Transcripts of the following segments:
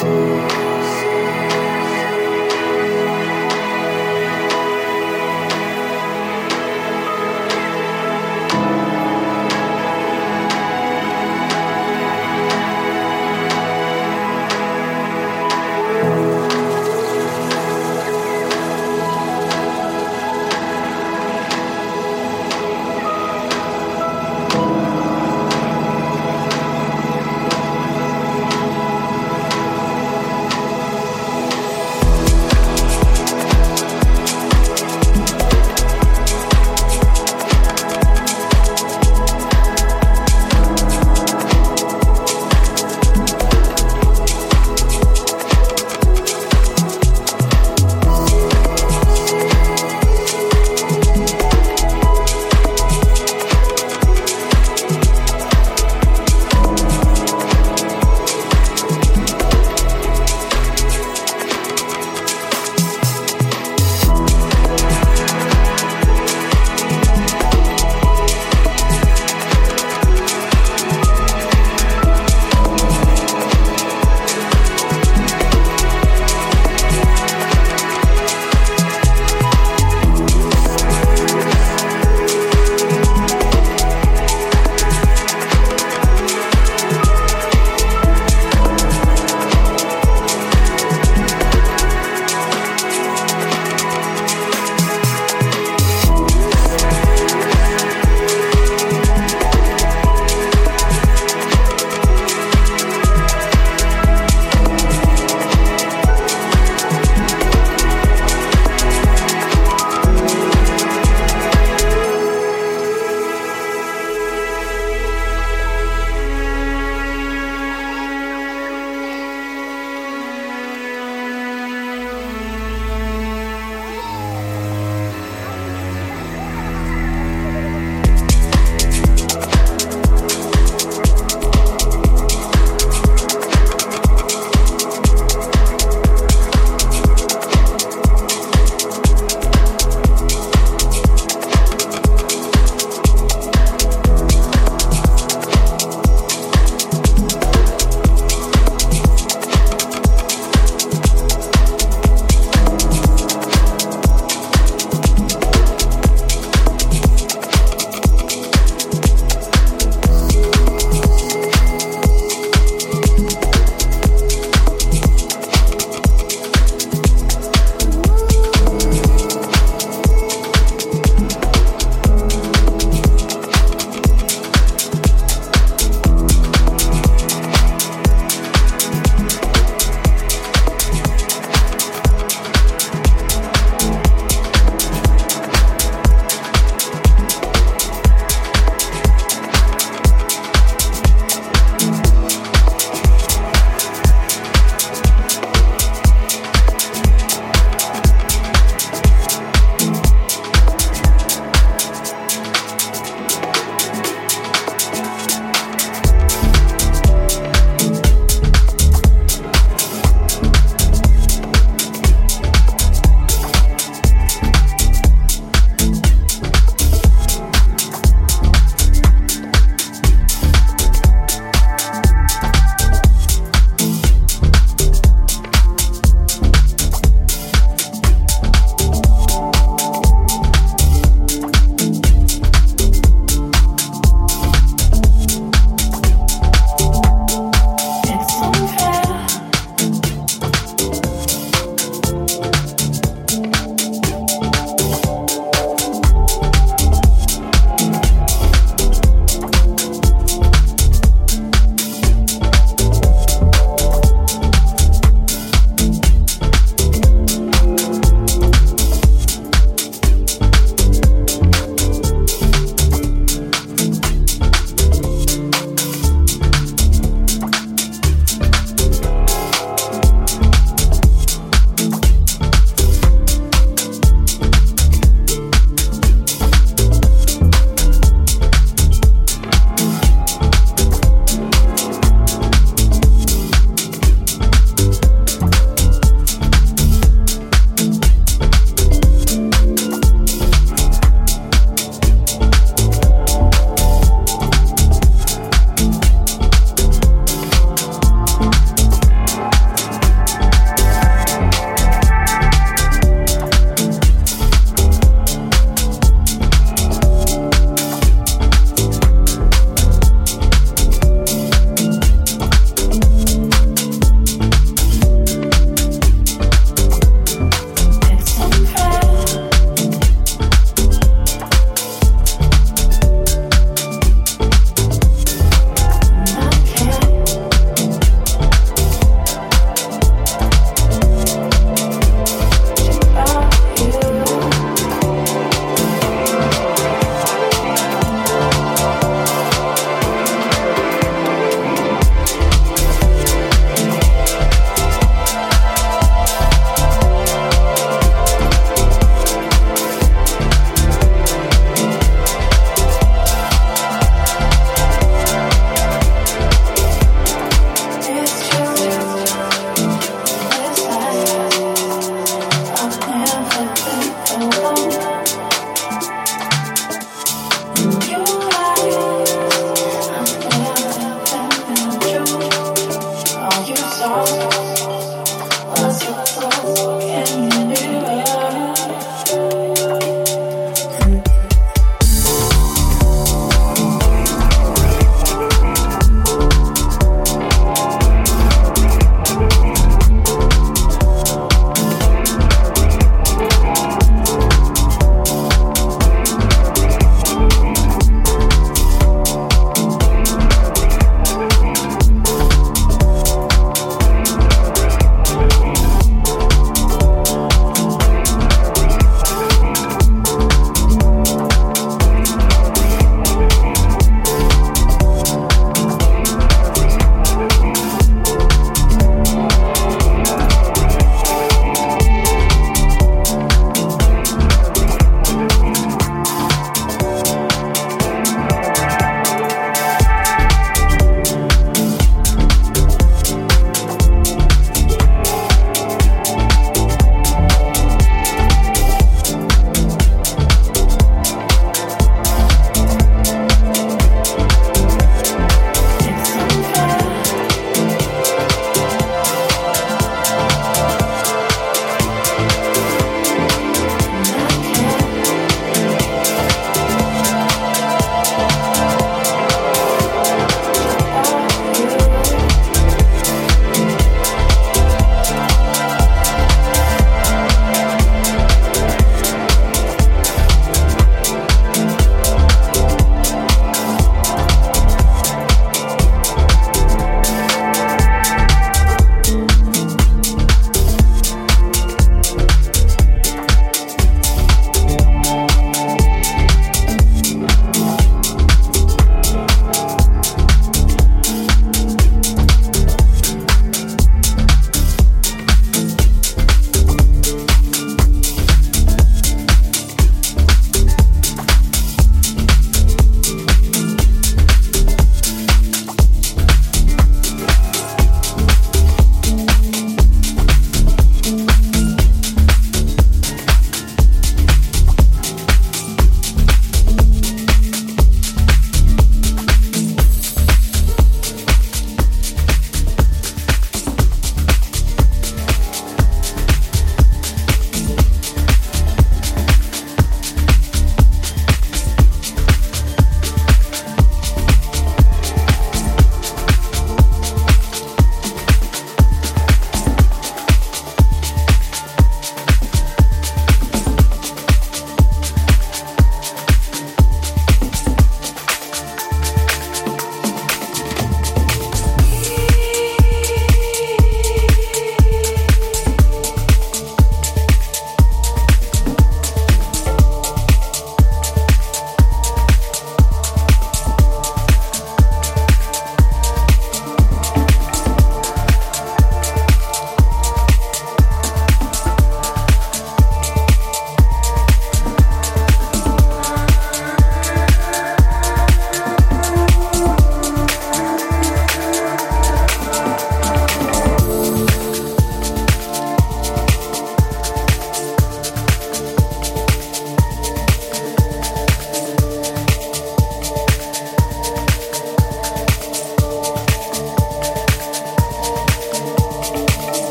see.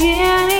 Yeah.